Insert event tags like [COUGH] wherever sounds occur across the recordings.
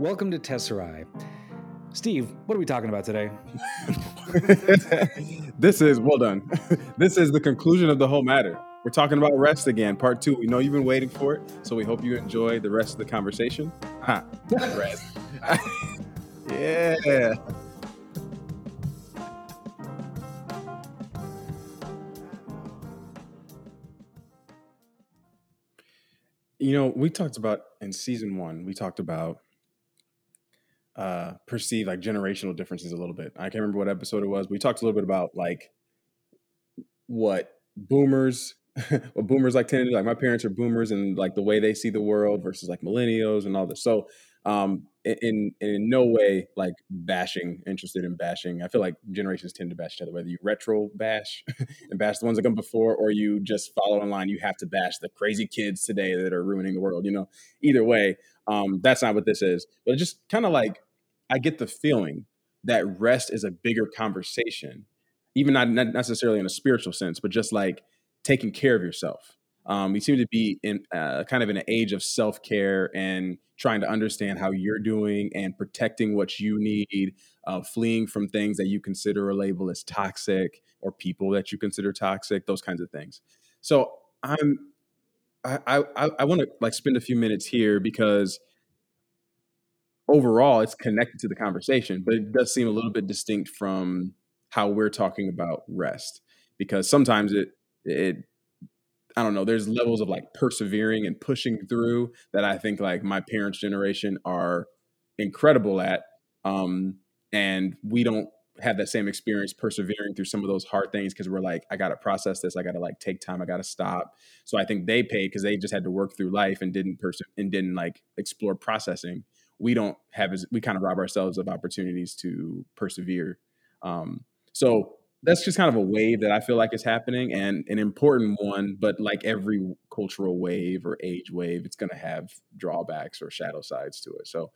Welcome to Tesserae. Steve, what are we talking about today? [LAUGHS] this is, well done. [LAUGHS] this is the conclusion of the whole matter. We're talking about rest again, part two. We know you've been waiting for it, so we hope you enjoy the rest of the conversation. Ha, rest. [LAUGHS] yeah. You know, we talked about in season one, we talked about uh perceive like generational differences a little bit. I can't remember what episode it was. We talked a little bit about like what boomers [LAUGHS] what boomers like tend to do. Like my parents are boomers and like the way they see the world versus like millennials and all this. So um in in no way like bashing interested in bashing i feel like generations tend to bash each other whether you retro bash [LAUGHS] and bash the ones that come before or you just follow online you have to bash the crazy kids today that are ruining the world you know either way um that's not what this is but just kind of like i get the feeling that rest is a bigger conversation even not, necessarily in a spiritual sense but just like taking care of yourself um, we seem to be in uh, kind of in an age of self care and trying to understand how you're doing and protecting what you need, uh, fleeing from things that you consider or label as toxic or people that you consider toxic, those kinds of things. So I'm I I, I want to like spend a few minutes here because overall it's connected to the conversation, but it does seem a little bit distinct from how we're talking about rest because sometimes it it I don't know, there's levels of like persevering and pushing through that I think like my parents' generation are incredible at. Um, and we don't have that same experience persevering through some of those hard things because we're like, I got to process this. I got to like take time. I got to stop. So I think they paid because they just had to work through life and didn't perse- and didn't like explore processing. We don't have as we kind of rob ourselves of opportunities to persevere. Um, so that's just kind of a wave that I feel like is happening and an important one, but like every cultural wave or age wave, it's going to have drawbacks or shadow sides to it. So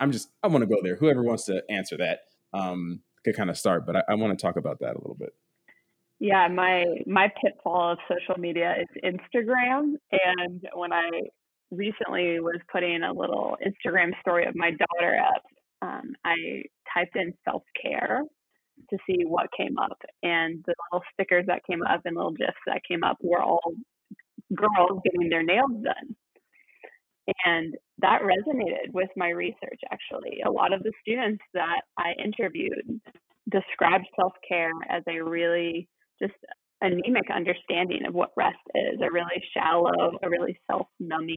I'm just, I want to go there. Whoever wants to answer that um, could kind of start, but I, I want to talk about that a little bit. Yeah, my my pitfall of social media is Instagram, and when I recently was putting a little Instagram story of my daughter up, um, I typed in self care to see what came up. And the little stickers that came up and little gifs that came up were all girls getting their nails done. And that resonated with my research, actually. A lot of the students that I interviewed described self care as a really just anemic understanding of what rest is, a really shallow, a really self numbing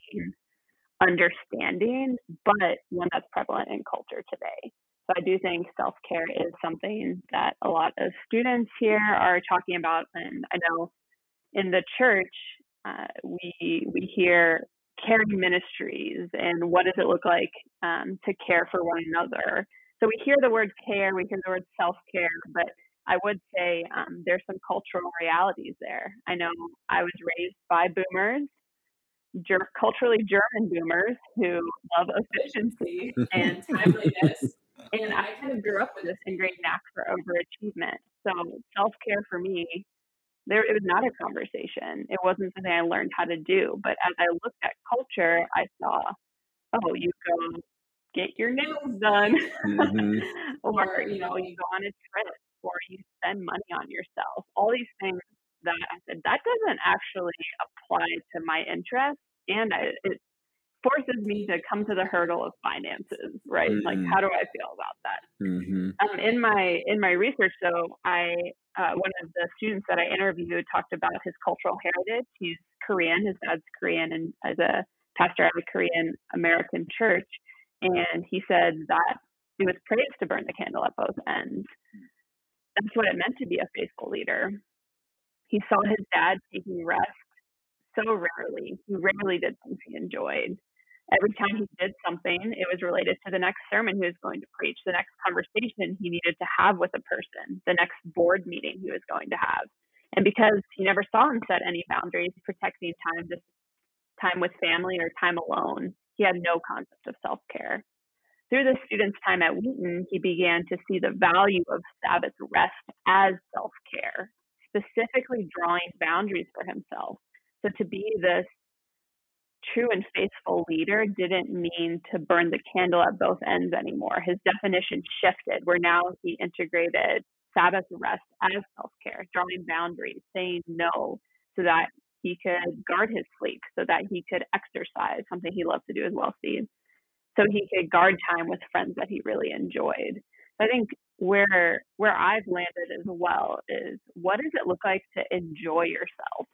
understanding, but one that's prevalent in culture today. So I do think self care is something that a lot of students here are talking about, and I know in the church uh, we we hear caring ministries and what does it look like um, to care for one another. So we hear the word care, we hear the word self care, but I would say um, there's some cultural realities there. I know I was raised by boomers, ger- culturally German boomers who love efficiency and timeliness and I kind of grew up with this ingrained knack for overachievement. So self care for me, there it was not a conversation. It wasn't something I learned how to do. But as I looked at culture, I saw, oh, you go get your nails done, mm-hmm. [LAUGHS] or you know, you go on a trip, or you spend money on yourself. All these things that I said that doesn't actually apply to my interests, and I, it forces me to come to the hurdle of finances, right? Mm-hmm. Like, how do I feel about that? Mm-hmm. Um, in my in my research, though, I uh, one of the students that I interviewed talked about his cultural heritage. He's Korean. His dad's Korean, and as a pastor at a Korean American church, and he said that it was praised to burn the candle at both ends. That's what it meant to be a faithful leader. He saw his dad taking rest so rarely. He rarely did things he enjoyed every time he did something, it was related to the next sermon he was going to preach, the next conversation he needed to have with a person, the next board meeting he was going to have. And because he never saw him set any boundaries, protecting time, just time with family or time alone, he had no concept of self care. Through the student's time at Wheaton, he began to see the value of Sabbath rest as self care, specifically drawing boundaries for himself. So to be this true and faithful leader didn't mean to burn the candle at both ends anymore. His definition shifted, where now he integrated Sabbath rest as self care, drawing boundaries, saying no so that he could guard his sleep, so that he could exercise, something he loved to do as well, Steve. So he could guard time with friends that he really enjoyed. I think where where I've landed as well is what does it look like to enjoy yourself?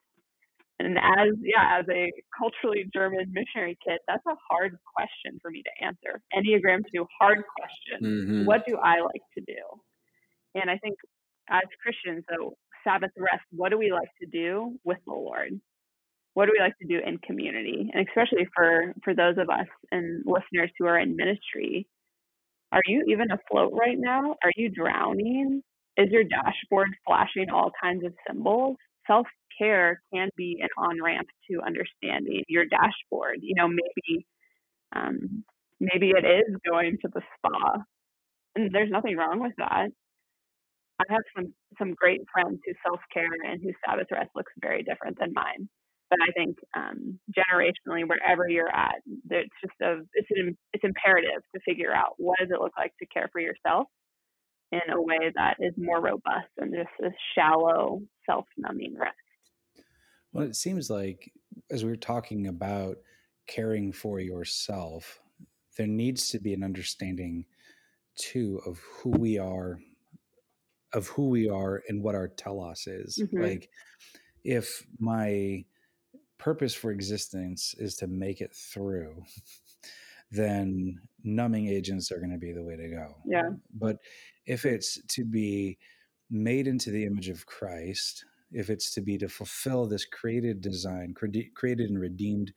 And as yeah, as a culturally German missionary kid, that's a hard question for me to answer. Enneagram two, hard question. Mm-hmm. What do I like to do? And I think as Christians, so Sabbath rest, what do we like to do with the Lord? What do we like to do in community? And especially for for those of us and listeners who are in ministry, are you even afloat right now? Are you drowning? Is your dashboard flashing all kinds of symbols? Self care can be an on ramp to understanding your dashboard. You know, maybe um, maybe it is going to the spa, and there's nothing wrong with that. I have some some great friends whose self care and whose Sabbath rest looks very different than mine. But I think um, generationally, wherever you're at, it's just a it's an, it's imperative to figure out what does it look like to care for yourself in a way that is more robust than just a shallow, self-numbing rest. Well, it seems like as we are talking about caring for yourself, there needs to be an understanding too of who we are, of who we are and what our telos is. Mm-hmm. Like if my purpose for existence is to make it through, then numbing agents are going to be the way to go. Yeah. But if it's to be made into the image of Christ, if it's to be to fulfill this created design, created and redeemed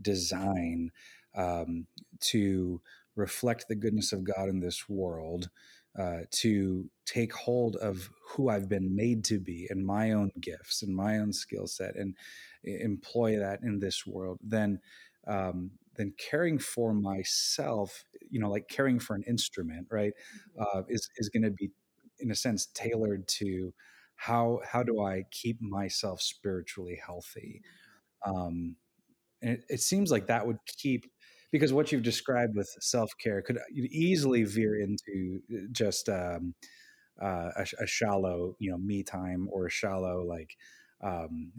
design um, to reflect the goodness of God in this world, uh, to take hold of who I've been made to be and my own gifts and my own skill set and employ that in this world, then um, then caring for myself, you know, like caring for an instrument, right, mm-hmm. uh, is is going to be in a sense tailored to how how do I keep myself spiritually healthy. Um, and it, it seems like that would keep because what you've described with self care could easily veer into uh, just um, uh, a, a, shallow, you know, me time or a shallow like um,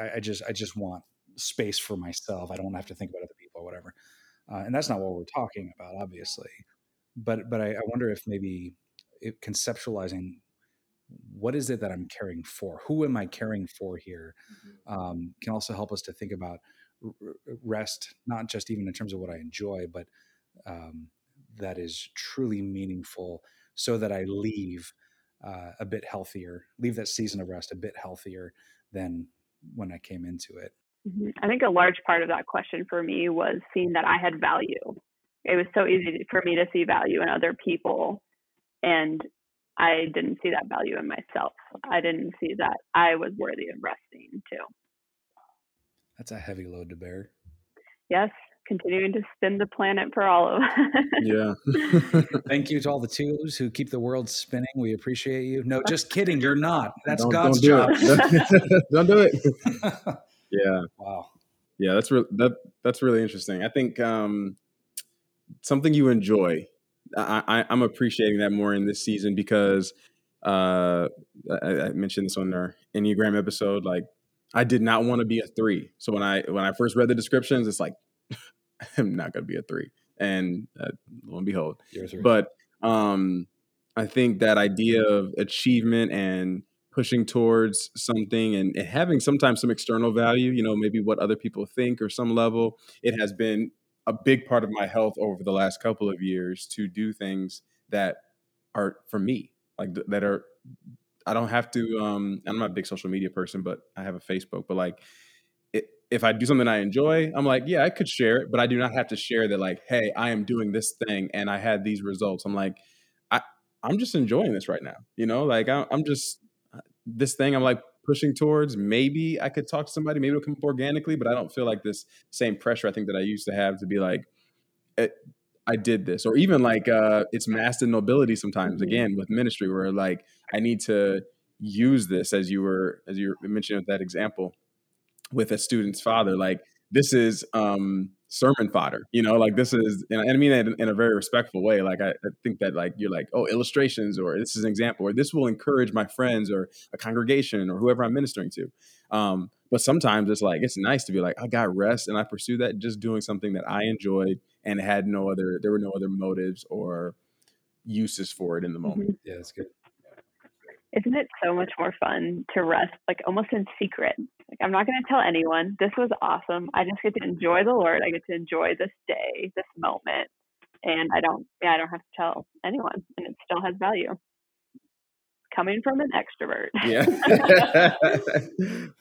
I, I, just I just want space for myself. I don't have to think about other people or whatever. Uh, and that's not what we're talking about, obviously. But but I, I wonder if maybe it, conceptualizing what is it that I'm caring for? Who am I caring for here? Mm-hmm. Um, can also help us to think about rest, not just even in terms of what I enjoy, but um, that is truly meaningful so that I leave uh, a bit healthier, leave that season of rest a bit healthier than when I came into it. Mm-hmm. I think a large part of that question for me was seeing that I had value. It was so easy for me to see value in other people, and I didn't see that value in myself. I didn't see that I was worthy of resting too. That's a heavy load to bear. Yes, continuing to spin the planet for all of us. yeah. [LAUGHS] Thank you to all the twos who keep the world spinning. We appreciate you. No, just kidding. You're not. That's don't, God's don't do job. It. [LAUGHS] don't do it. [LAUGHS] yeah. Wow. Yeah, that's re- that that's really interesting. I think um, something you enjoy. I, am appreciating that more in this season because uh, I, I mentioned this on our Enneagram episode. Like I did not want to be a three. So when I when I first read the descriptions, it's like [LAUGHS] I'm not going to be a three, and uh, lo and behold. But um, I think that idea of achievement and pushing towards something and, and having sometimes some external value, you know, maybe what other people think or some level, it has been a big part of my health over the last couple of years to do things that are for me, like that are I don't have to. Um, I'm not a big social media person, but I have a Facebook. But like, it, if I do something I enjoy, I'm like, yeah, I could share it, but I do not have to share that. Like, hey, I am doing this thing and I had these results. I'm like, I I'm just enjoying this right now. You know, like I, I'm just uh, this thing. I'm like pushing towards. Maybe I could talk to somebody. Maybe it'll come up organically, but I don't feel like this same pressure. I think that I used to have to be like. I did this, or even like uh, it's masked in nobility sometimes. Mm-hmm. Again, with ministry, where like I need to use this as you were as you mentioned with that example with a student's father. Like this is um sermon fodder you know like this is and i mean it in a very respectful way like I, I, think that like you're like oh illustrations or this is an example or this will encourage my friends or a congregation or whoever i'm ministering to. Um but sometimes it's like it's nice to be like i got rest and i pursue that just doing something that i enjoyed and had no other there were no other motives or uses for it in the moment. Mm-hmm. yeah that's good isn't it so much more fun to rest like almost in secret? Like i'm not going to tell anyone. This was awesome. I just get to enjoy the lord. I get to enjoy this day this moment. And i don't yeah i don't have to tell anyone and it still has value. Coming from an extrovert. Yeah. [LAUGHS]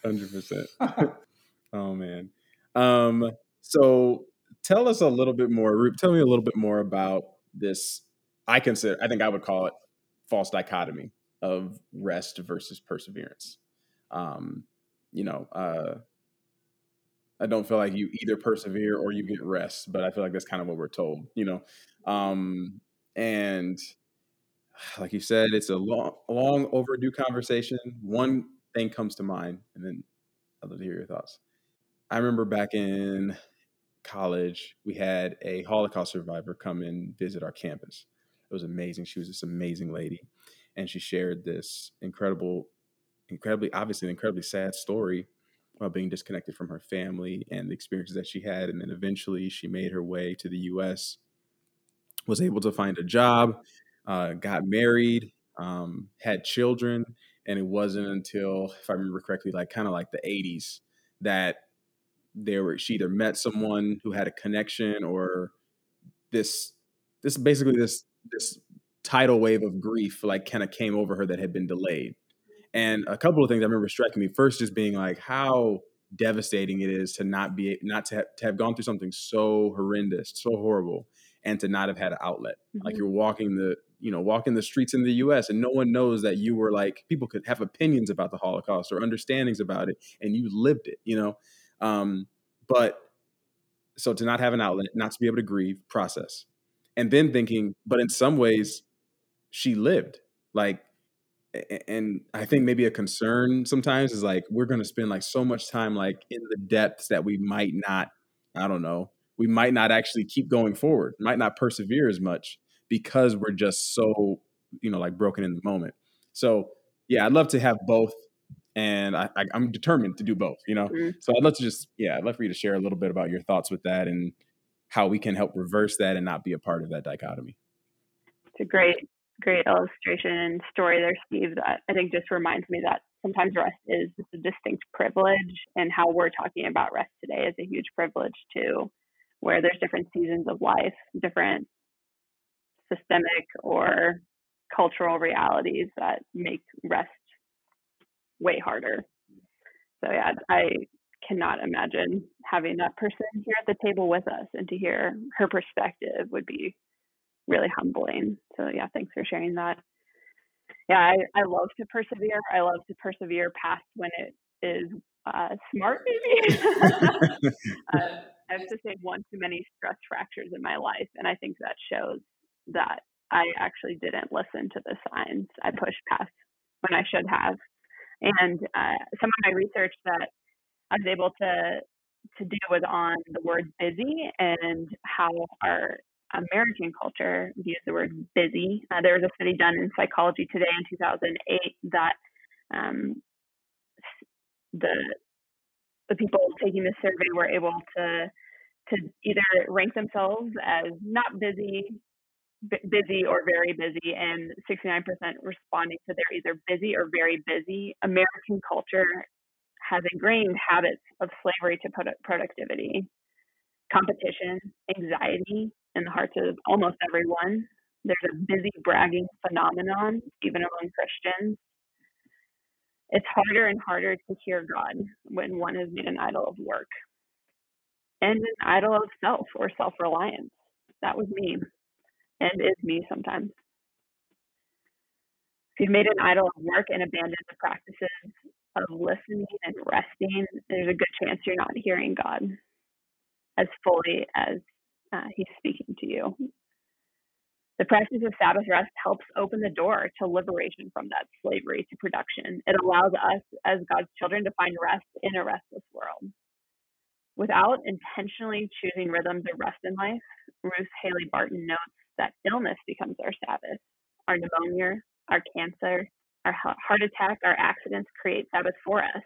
100% [LAUGHS] oh man. Um so tell us a little bit more Rube. tell me a little bit more about this i consider i think i would call it false dichotomy of rest versus perseverance. Um, you know, uh, I don't feel like you either persevere or you get rest, but I feel like that's kind of what we're told, you know. Um, and like you said, it's a long, long overdue conversation. One thing comes to mind, and then I'd love to hear your thoughts. I remember back in college, we had a Holocaust survivor come and visit our campus. It was amazing. She was this amazing lady and she shared this incredible, incredibly, obviously, an incredibly sad story about being disconnected from her family and the experiences that she had. And then eventually she made her way to the US, was able to find a job, uh, got married, um, had children. And it wasn't until, if I remember correctly, like kind of like the 80s that there were she either met someone who had a connection or this this basically this this tidal wave of grief like kind of came over her that had been delayed. And a couple of things I remember striking me first, just being like how devastating it is to not be not to have, to have gone through something so horrendous, so horrible, and to not have had an outlet. Mm-hmm. Like you're walking the you know walking the streets in the U.S. and no one knows that you were like people could have opinions about the Holocaust or understandings about it, and you lived it. You know, um, but so to not have an outlet, not to be able to grieve, process, and then thinking, but in some ways she lived. Like, and I think maybe a concern sometimes is like we're going to spend like so much time like in the depths that we might not, I don't know, we might not actually keep going forward, might not persevere as much because we're just so, you know, like broken in the moment. So yeah, I'd love to have both, and I, I, am determined to do both. You know, mm-hmm. so I'd love to just yeah, I'd love for you to share a little bit about your thoughts with that and how we can help reverse that and not be a part of that dichotomy. It's a great great illustration and story there, Steve, that I think just reminds me that sometimes rest is a distinct privilege, and how we're talking about rest today is a huge privilege too, where there's different seasons of life, different systemic or cultural realities that make rest way harder. So yeah, I cannot imagine having that person here at the table with us and to hear her perspective would be really humbling. So yeah, thanks for sharing that. Yeah, I, I love to persevere. I love to persevere past when it is uh, smart, maybe. [LAUGHS] uh, I have to say one too many stress fractures in my life, and I think that shows that I actually didn't listen to the signs. I pushed past when I should have, and uh, some of my research that I was able to to do was on the word busy and how our American culture views the word busy. Uh, there was a study done in Psychology Today in 2008 that um, the the people taking the survey were able to to either rank themselves as not busy, b- busy or very busy, and 69% responding to they're either busy or very busy. American culture has ingrained habits of slavery to product- productivity, competition, anxiety, in the hearts of almost everyone. There's a busy bragging phenomenon, even among Christians. It's harder and harder to hear God when one has made an idol of work and an idol of self or self reliance. That was me and is me sometimes. If you've made an idol of work and abandoned the practices of listening and resting, there's a good chance you're not hearing God as fully as uh, he's speaking to you. The practice of Sabbath rest helps open the door to liberation from that slavery to production. It allows us as God's children to find rest in a restless world. Without intentionally choosing rhythms of rest in life, Ruth Haley Barton notes that illness becomes our Sabbath. Our pneumonia, our cancer, our heart attack, our accidents create Sabbath for us.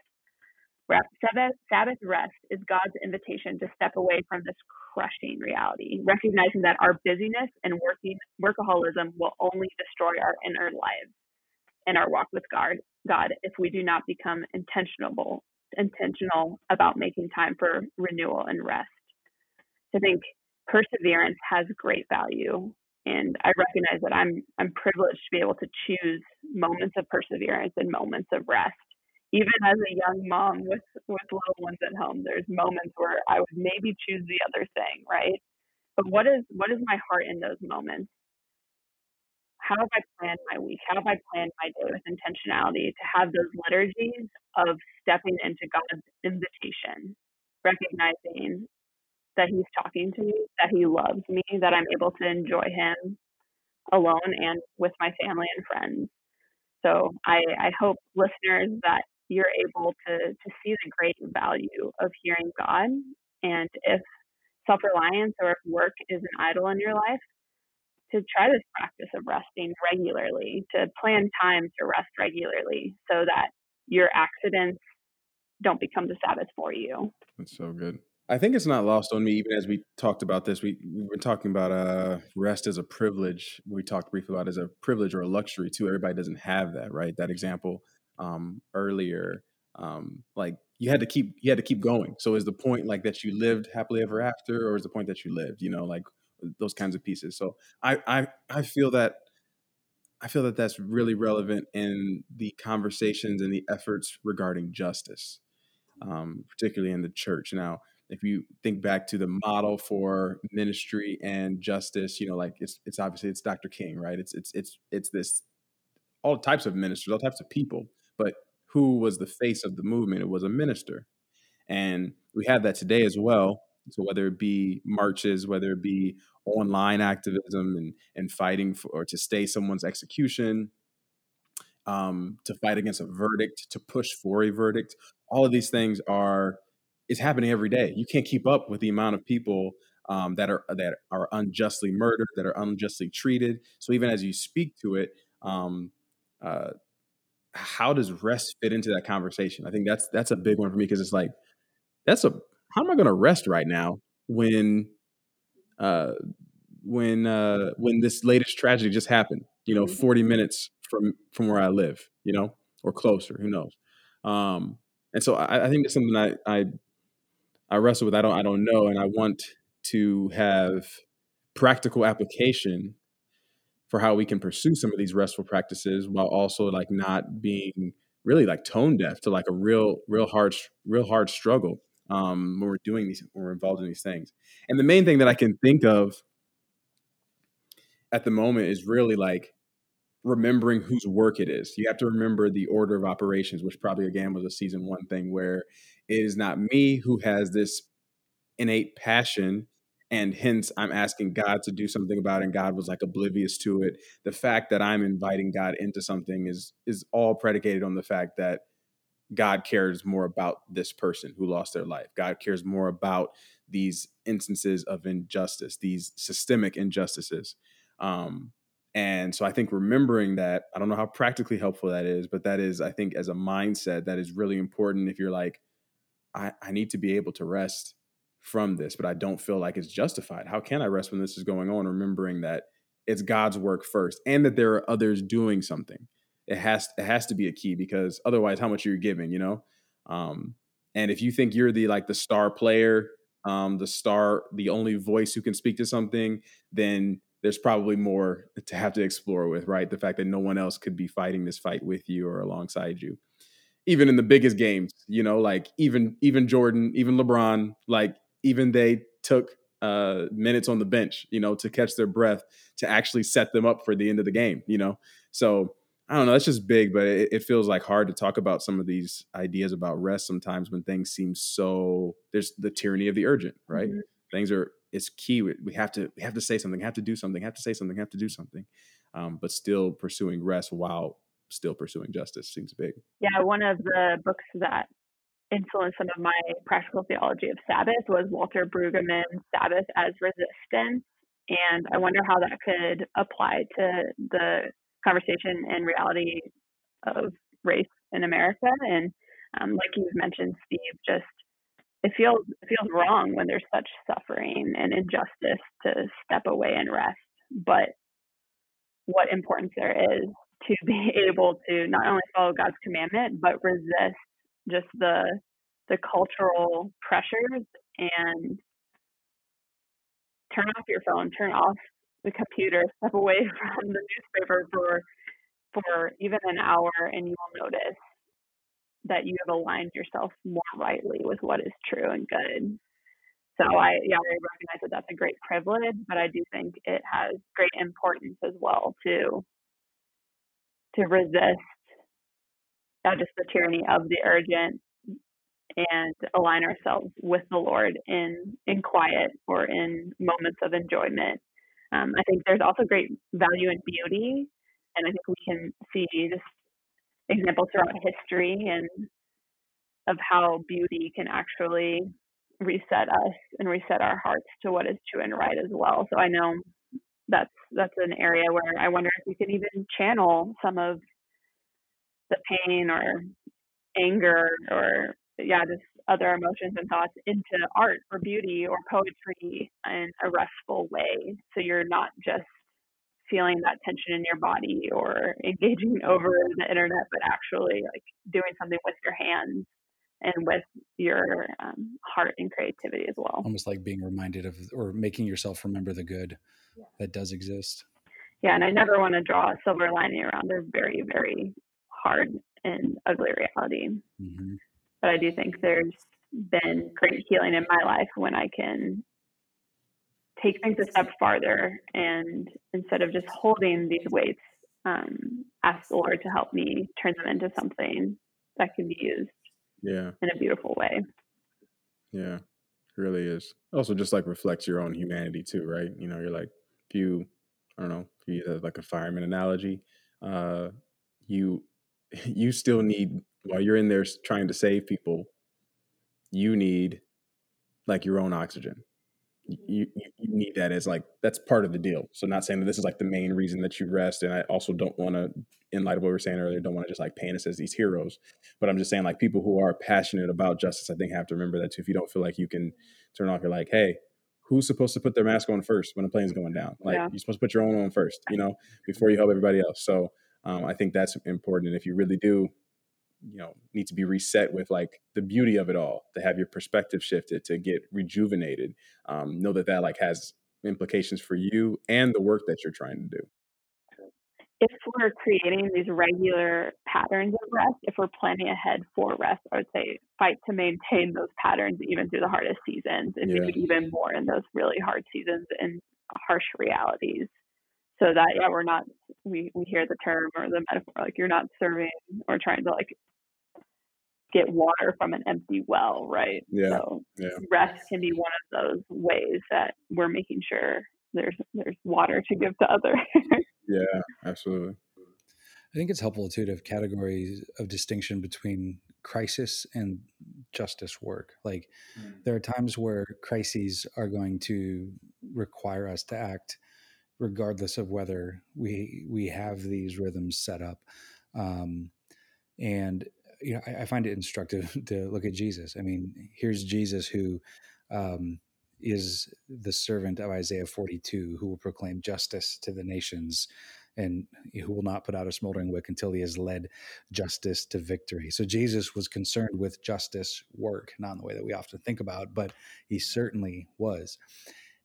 Sabbath, Sabbath rest is God's invitation to step away from this crushing reality, recognizing that our busyness and working workaholism will only destroy our inner lives and our walk with God, God if we do not become intentional intentional about making time for renewal and rest. I think perseverance has great value and I recognize that I'm I'm privileged to be able to choose moments of perseverance and moments of rest. Even as a young mom with with little ones at home, there's moments where I would maybe choose the other thing, right? But what is what is my heart in those moments? How have I planned my week? How have I planned my day with intentionality to have those liturgies of stepping into God's invitation, recognizing that he's talking to me, that he loves me, that I'm able to enjoy him alone and with my family and friends. So I, I hope listeners that you're able to to see the great value of hearing God. And if self reliance or if work is an idol in your life, to try this practice of resting regularly, to plan time to rest regularly so that your accidents don't become the Sabbath for you. That's so good. I think it's not lost on me, even as we talked about this. We we've been talking about uh, rest as a privilege. We talked briefly about as a privilege or a luxury too. Everybody doesn't have that, right? That example um, earlier, um, like you had to keep you had to keep going. So is the point like that you lived happily ever after, or is the point that you lived? You know, like those kinds of pieces. So I I I feel that I feel that that's really relevant in the conversations and the efforts regarding justice, um, particularly in the church now if you think back to the model for ministry and justice, you know, like it's it's obviously it's Dr. King, right? It's it's it's it's this all types of ministers, all types of people, but who was the face of the movement? It was a minister. And we have that today as well. So whether it be marches, whether it be online activism and and fighting for or to stay someone's execution, um, to fight against a verdict, to push for a verdict, all of these things are is happening every day. You can't keep up with the amount of people um, that are that are unjustly murdered, that are unjustly treated. So even as you speak to it, um, uh, how does rest fit into that conversation? I think that's that's a big one for me because it's like that's a how am I going to rest right now when uh, when uh, when this latest tragedy just happened? You know, mm-hmm. forty minutes from from where I live, you know, or closer. Who knows? Um, and so I, I think that's something I, I I wrestle with I don't I don't know, and I want to have practical application for how we can pursue some of these restful practices while also like not being really like tone deaf to like a real real hard real hard struggle um, when we're doing these when we're involved in these things. And the main thing that I can think of at the moment is really like remembering whose work it is. You have to remember the order of operations, which probably again was a season one thing where it is not me who has this innate passion and hence I'm asking God to do something about it and God was like oblivious to it. The fact that I'm inviting God into something is is all predicated on the fact that God cares more about this person who lost their life. God cares more about these instances of injustice, these systemic injustices. Um, and so I think remembering that, I don't know how practically helpful that is, but that is, I think, as a mindset, that is really important if you're like, I, I need to be able to rest from this, but I don't feel like it's justified. How can I rest when this is going on? Remembering that it's God's work first and that there are others doing something. It has it has to be a key because otherwise, how much are you giving, you know? Um, and if you think you're the like the star player, um, the star, the only voice who can speak to something, then there's probably more [LAUGHS] to have to explore with, right? The fact that no one else could be fighting this fight with you or alongside you. Even in the biggest games, you know, like even even Jordan, even LeBron, like even they took uh, minutes on the bench, you know, to catch their breath to actually set them up for the end of the game, you know. So I don't know, that's just big, but it, it, feels like hard to talk about some of these ideas about rest sometimes when things seem so there's the tyranny of the urgent, right? Mm-hmm. Things are it's key. We have to we have to say something, have to do something, have to say something, have to do something. Um, but still pursuing rest while still pursuing justice seems big. Yeah, one of the books that influenced some of my practical theology of Sabbath was Walter Brueggemann's Sabbath as Resistance. And I wonder how that could apply to the conversation and reality of race in America. And um, like you've mentioned, Steve, just it feels it feels wrong when there's such suffering and injustice to step away and rest. But what importance there is to [LAUGHS] be able to not only follow God's commandment but resist just the the cultural pressures and turn off your phone, turn off the computer, step away [LAUGHS] from the newspaper for for even an hour and you will notice that you have aligned yourself more rightly with what is true and good. So I yeah, I recognize that that's a great privilege, but I do think it has great importance as well to to resist not just the tyranny of the urgent and align ourselves with the Lord in in quiet or in moments of enjoyment. Um, I think there's also great value in beauty, and I think we can see just examples throughout history and of how beauty can actually reset us and reset our hearts to what is true and right as well. So I know that's that's an area where I wonder if you can even channel some of the pain or anger or yeah, just other emotions and thoughts into art or beauty or poetry in a restful way. So you're not just feeling that tension in your body or [LAUGHS] engaging over the internet, but actually like doing something with your hands and with your um, heart and creativity as well. Almost like being reminded of or making yourself remember the good. That does exist. Yeah, and I never want to draw a silver lining around a very, very hard and ugly reality. Mm-hmm. But I do think there's been great healing in my life when I can take things a step farther and instead of just holding these weights, um, ask the Lord to help me turn them into something that can be used yeah in a beautiful way yeah really is also just like reflects your own humanity too right you know you're like if you i don't know if you like a fireman analogy uh you [LAUGHS] you still need while you're in there trying to save people you need like your own oxygen you, you need that as like that's part of the deal. So not saying that this is like the main reason that you rest, and I also don't want to, in light of what we were saying earlier, don't want to just like paint us as these heroes. But I'm just saying like people who are passionate about justice, I think have to remember that too. If you don't feel like you can turn off, you're like, hey, who's supposed to put their mask on first when a plane's going down? Like yeah. you're supposed to put your own on first, you know, before you help everybody else. So um, I think that's important. And if you really do you know need to be reset with like the beauty of it all to have your perspective shifted to get rejuvenated um, know that that like has implications for you and the work that you're trying to do if we're creating these regular patterns of rest if we're planning ahead for rest i would say fight to maintain those patterns even through the hardest seasons and yeah. maybe even more in those really hard seasons and harsh realities so that yeah we're not we we hear the term or the metaphor like you're not serving or trying to like get water from an empty well, right? Yeah. So yeah. rest can be one of those ways that we're making sure there's there's water to give to others. [LAUGHS] yeah, absolutely. I think it's helpful too to have categories of distinction between crisis and justice work. Like mm. there are times where crises are going to require us to act regardless of whether we we have these rhythms set up. Um, and you know, I, I, find it instructive [LAUGHS] to look at Jesus. I mean, here's Jesus who um, is the servant of Isaiah 42, who will proclaim justice to the nations and who will not put out a smoldering wick until he has led justice to victory. So Jesus was concerned with justice work, not in the way that we often think about, but he certainly was.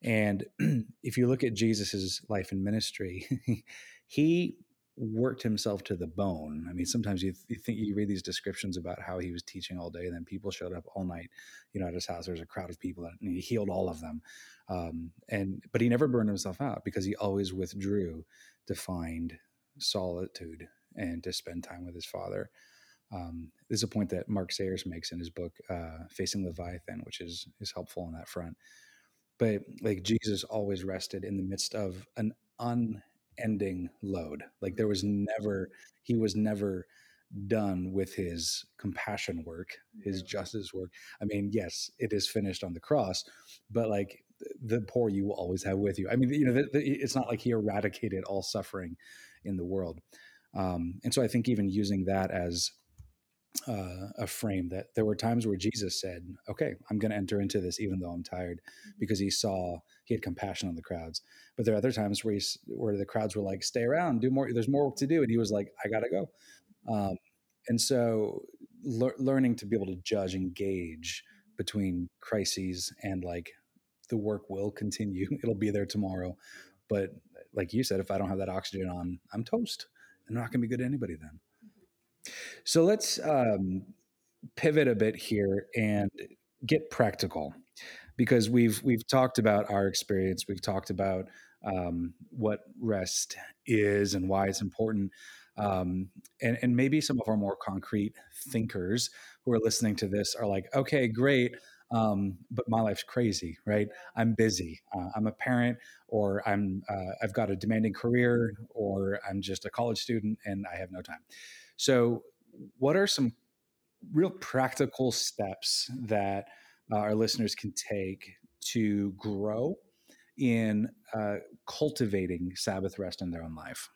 And [CLEARS THROAT] if you look at Jesus's life and ministry, [LAUGHS] he worked himself to the bone. I mean, sometimes you, th- you, think you read these descriptions about how he was teaching all day, and then people showed up all night. You know, at his house, there was a crowd of people, and he healed all of them. Um, and but he never burned himself out because he always withdrew to find solitude and to spend time with his father. Um, this is a point that Mark Sayers makes in his book uh, "Facing Leviathan," which is is helpful on that front. But like Jesus always rested in the midst of an un ending load. Like there was never, he was never done with his compassion work, his justice work. I mean, yes, it is finished on the cross, but like the poor you will always have with you. I mean, you know, the, the, it's not like he eradicated all suffering in the world. Um, and so I think even using that as uh, a frame that there were times where Jesus said, "Okay, I'm going to enter into this even though I'm tired," mm-hmm. because he saw he had compassion on the crowds. But there are other times where he's where the crowds were like, "Stay around, do more. There's more work to do," and he was like, "I got to go." Um, and so, le- learning to be able to judge and gauge between crises and like the work will continue. [LAUGHS] It'll be there tomorrow, but like you said, if I don't have that oxygen on, I'm toast. I'm not going to be good to anybody then. So let's um, pivot a bit here and get practical because we've we've talked about our experience. We've talked about um, what rest is and why it's important. Um, and, and maybe some of our more concrete thinkers who are listening to this are like, okay, great. Um, but my life's crazy, right? I'm busy. Uh, I'm a parent, or I'm uh, I've got a demanding career, or I'm just a college student and I have no time. So, what are some real practical steps that uh, our listeners can take to grow in uh, cultivating Sabbath rest in their own life?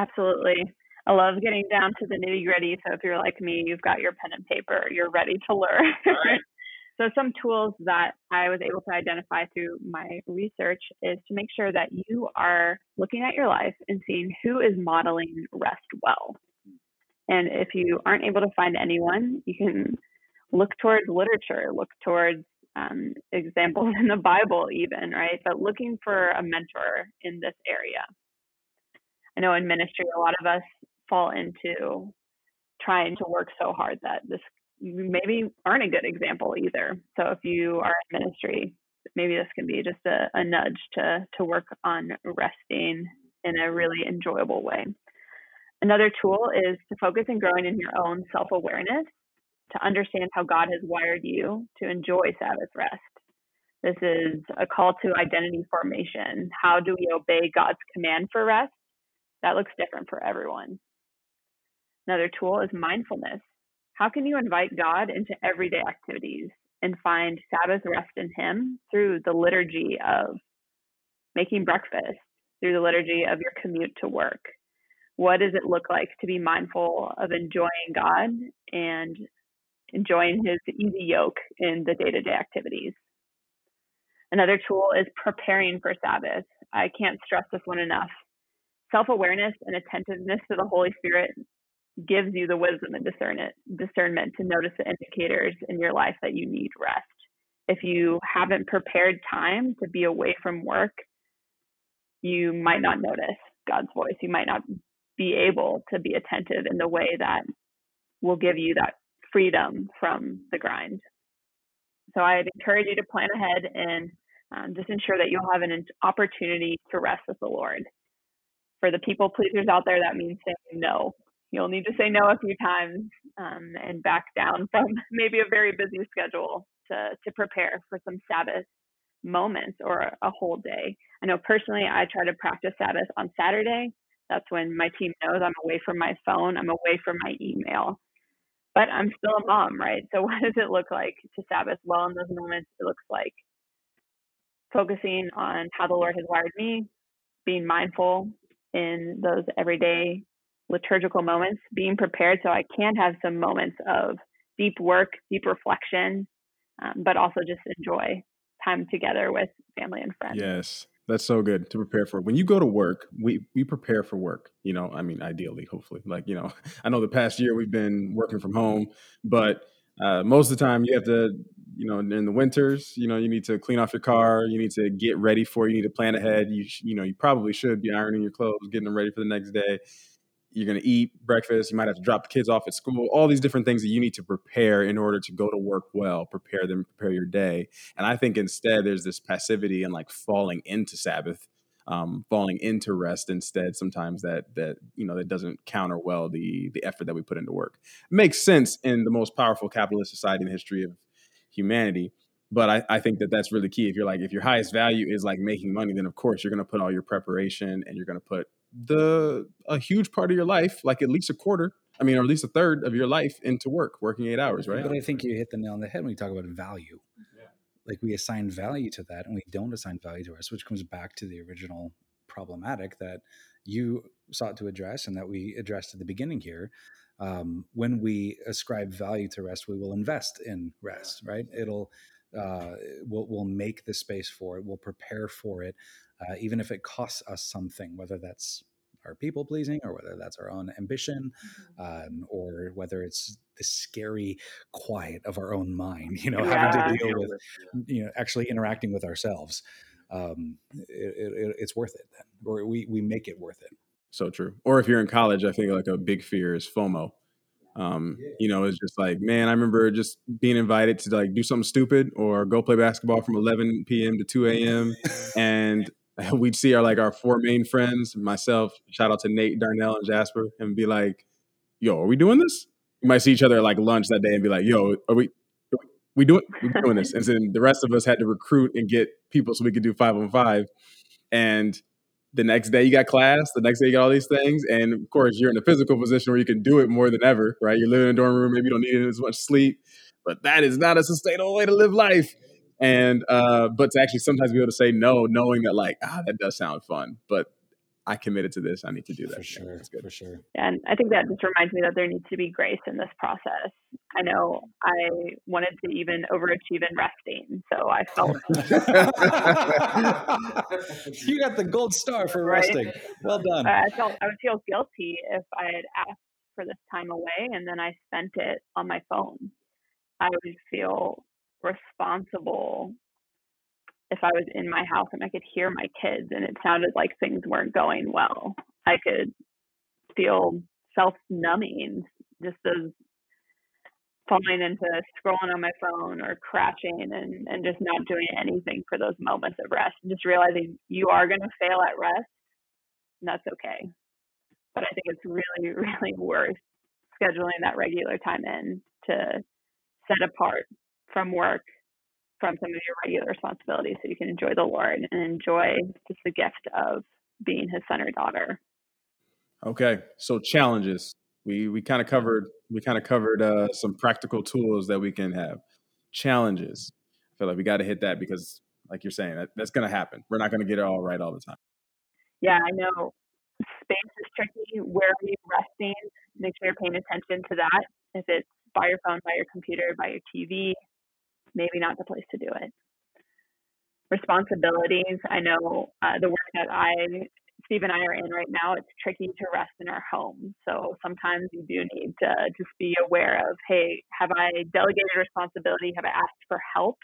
Absolutely. I love getting down to the nitty gritty. So if you're like me, you've got your pen and paper, you're ready to learn. Right. [LAUGHS] so some tools that I was able to identify through my research is to make sure that you are looking at your life and seeing who is modeling rest well. And if you aren't able to find anyone, you can look towards literature, look towards um, examples [LAUGHS] in the Bible, even, right? But looking for a mentor in this area. I know in ministry, a lot of us fall into trying to work so hard that this maybe aren't a good example either. So if you are in ministry, maybe this can be just a, a nudge to to work on resting in a really enjoyable way. Another tool is to focus and growing in your own self awareness to understand how God has wired you to enjoy Sabbath rest. This is a call to identity formation. How do we obey God's command for rest? That looks different for everyone. Another tool is mindfulness. How can you invite God into everyday activities and find Sabbath rest in Him through the liturgy of making breakfast, through the liturgy of your commute to work, what does it look like to be mindful of enjoying God and enjoying his easy yoke in the day to day activities? Another tool is preparing for Sabbath. I can't stress this one enough. Self awareness and attentiveness to the Holy Spirit gives you the wisdom and discernment, discernment to notice the indicators in your life that you need rest. If you haven't prepared time to be away from work, you might not notice God's voice. You might not be able to be attentive in the way that will give you that freedom from the grind. So I'd encourage you to plan ahead and um, just ensure that you'll have an opportunity to rest with the Lord. For the people pleasers out there, that means saying no. You'll need to say no a few times um, and back down from [LAUGHS] maybe a very busy schedule to, to prepare for some Sabbath moments or a whole day. I know personally, I try to practice Sabbath on Saturday that's when my team knows I'm away from my phone, I'm away from my email. But I'm still a mom, right? So [LAUGHS] what does it look like to Sabbath? Well, in those moments, it looks like focusing on how the Lord has wired me, being mindful in those everyday liturgical moments, being prepared so I can have some moments of deep work, deep reflection, um, but also just enjoy time together with family and friends. Yes. That's so good to prepare for. When you go to work, we we prepare for work. You know, I mean, ideally, hopefully. Like, you know, [LAUGHS] I know the past year we've been working from home, but uh, most of the time you have to, you know, in the winters, you know, you need to clean off your car. You need to get ready for. You need to plan ahead. You you know, you probably should be ironing your clothes, getting them ready for the next day you're going to eat breakfast you might have to drop the kids off at school all these different things that you need to prepare in order to go to work well prepare them prepare your day. And i think instead there's this passivity and like falling into sabbath um, falling into rest instead sometimes that that you know that doesn't counter well the the effort that we put into work. It makes sense in the most powerful capitalist society in the history of humanity but I, I think that that's really key. If you're like if your highest value is like making money then of course you're going to put all your preparation and you're going to put the a huge part of your life, like at least a quarter I mean, or at least a third of your life into work, working eight hours, right? But I think you hit the nail on the head when you talk about value. Yeah. Like we assign value to that and we don't assign value to us, which comes back to the original problematic that you sought to address and that we addressed at the beginning here. Um, when we ascribe value to rest, we will invest in rest, right? It'll uh, we'll, we'll make the space for it. We'll prepare for it, uh, even if it costs us something, whether that's our people pleasing or whether that's our own ambition mm-hmm. um, or whether it's the scary quiet of our own mind you know yeah. having to deal with [LAUGHS] you know actually interacting with ourselves um, it, it, it's worth it then or we, we make it worth it so true or if you're in college i think like a big fear is fomo um, you know, it's just like, man, I remember just being invited to like do something stupid or go play basketball from 11 p.m. to 2 a.m. [LAUGHS] and [LAUGHS] we'd see our like our four main friends, myself, shout out to Nate, Darnell, and Jasper, and be like, "Yo, are we doing this?" We might see each other at like lunch that day and be like, "Yo, are we?" We doing we doing this, and then the rest of us had to recruit and get people so we could do five on five. And the next day you got class, the next day you got all these things, and of course you're in a physical position where you can do it more than ever, right? You're living in a dorm room, maybe you don't need as much sleep, but that is not a sustainable way to live life and uh, but to actually sometimes be able to say no, knowing that like ah that does sound fun, but I committed to this. I need to do that. For sure. That's good. For sure. And I think that just reminds me that there needs to be grace in this process. I know I wanted to even overachieve in resting. So I felt. [LAUGHS] [LAUGHS] you got the gold star for right? resting. Well done. I felt I would feel guilty if I had asked for this time away and then I spent it on my phone. I would feel responsible if I was in my house and I could hear my kids and it sounded like things weren't going well. I could feel self numbing, just as falling into scrolling on my phone or crashing and, and just not doing anything for those moments of rest. And just realizing you are going to fail at rest, and that's okay. But I think it's really, [LAUGHS] really worth scheduling that regular time in to set apart from work, from some of your regular responsibilities, so you can enjoy the Lord and enjoy just the gift of being His son or daughter. Okay, so challenges. We we kind of covered we kind of covered uh, some practical tools that we can have. Challenges. I feel like we got to hit that because, like you're saying, that, that's going to happen. We're not going to get it all right all the time. Yeah, I know. Space is tricky. Where are you resting? Make sure you're paying attention to that. If it's by your phone, by your computer, by your TV, maybe not the place to do it. Responsibilities. I know uh, the work that I, Steve and I are in right now, it's tricky to rest in our home. So sometimes you do need to just be aware of, hey, have I delegated responsibility? Have I asked for help?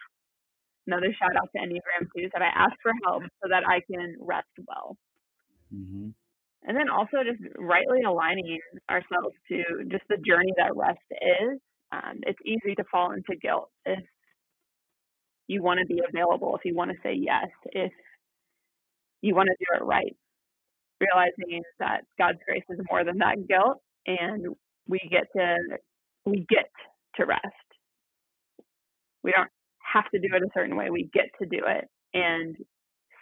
Another shout out to Enneagram 2s. Have I asked for help so that I can rest well? Mm-hmm. And then also just rightly aligning ourselves to just the journey that rest is. Um, it's easy to fall into guilt if you want to be available, if you want to say yes, if you want to do it right. Realizing that God's grace is more than that guilt, and we get to we get to rest. We don't have to do it a certain way. We get to do it, and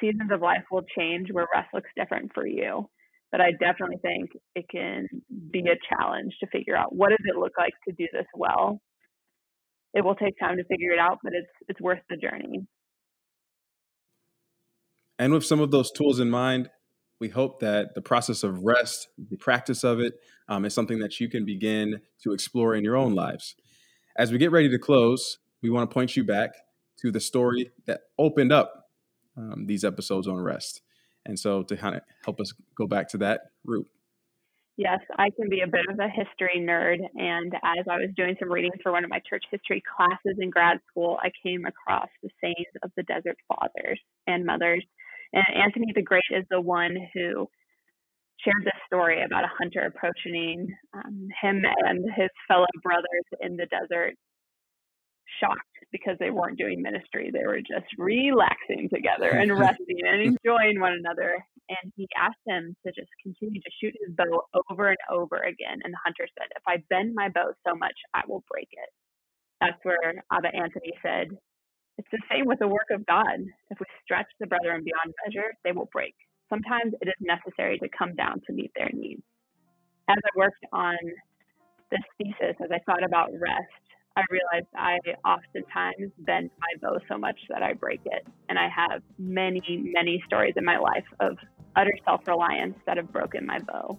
seasons of life will change where rest looks different for you. But I definitely think it can be a challenge to figure out what does it look like to do this well it will take time to figure it out, but it's it's worth the journey. And with some of those tools in mind, we hope that the process of rest, the practice of it, um, is something that you can begin to explore in your own lives. As we get ready to close, we want to point you back to the story that opened up um, these episodes on rest. And so, to kind of help us go back to that root. Yes, I can be a bit of a history nerd. And as I was doing some reading for one of my church history classes in grad school, I came across the sayings of the desert fathers and mothers. And Anthony the Great is the one who shared this story about a hunter approaching um, him and his fellow brothers in the desert shocked because they weren't doing ministry. They were just relaxing together and [LAUGHS] resting and enjoying one another. And he asked him to just continue to shoot his bow over and over again. And the hunter said, If I bend my bow so much, I will break it. That's where Abba Anthony said, It's the same with the work of God. If we stretch the brethren beyond measure, they will break. Sometimes it is necessary to come down to meet their needs. As I worked on this thesis, as I thought about rest, I realized I oftentimes bend my bow so much that I break it. And I have many, many stories in my life of utter self reliance that have broken my bow.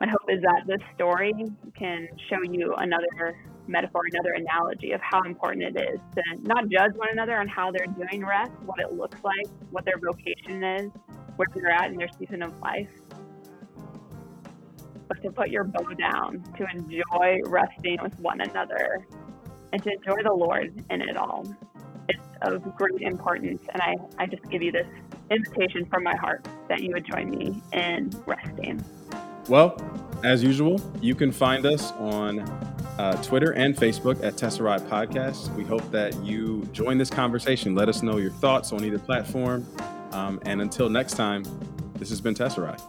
My hope is that this story can show you another metaphor, another analogy of how important it is to not judge one another on how they're doing rest, what it looks like, what their vocation is, where they're at in their season of life, but to put your bow down, to enjoy resting with one another, and to enjoy the Lord in it all. It's of great importance, and I, I just give you this invitation from my heart that you would join me in resting. Well, as usual, you can find us on uh, Twitter and Facebook at Tesseract Podcast. We hope that you join this conversation. Let us know your thoughts on either platform. Um, and until next time, this has been Tesseract.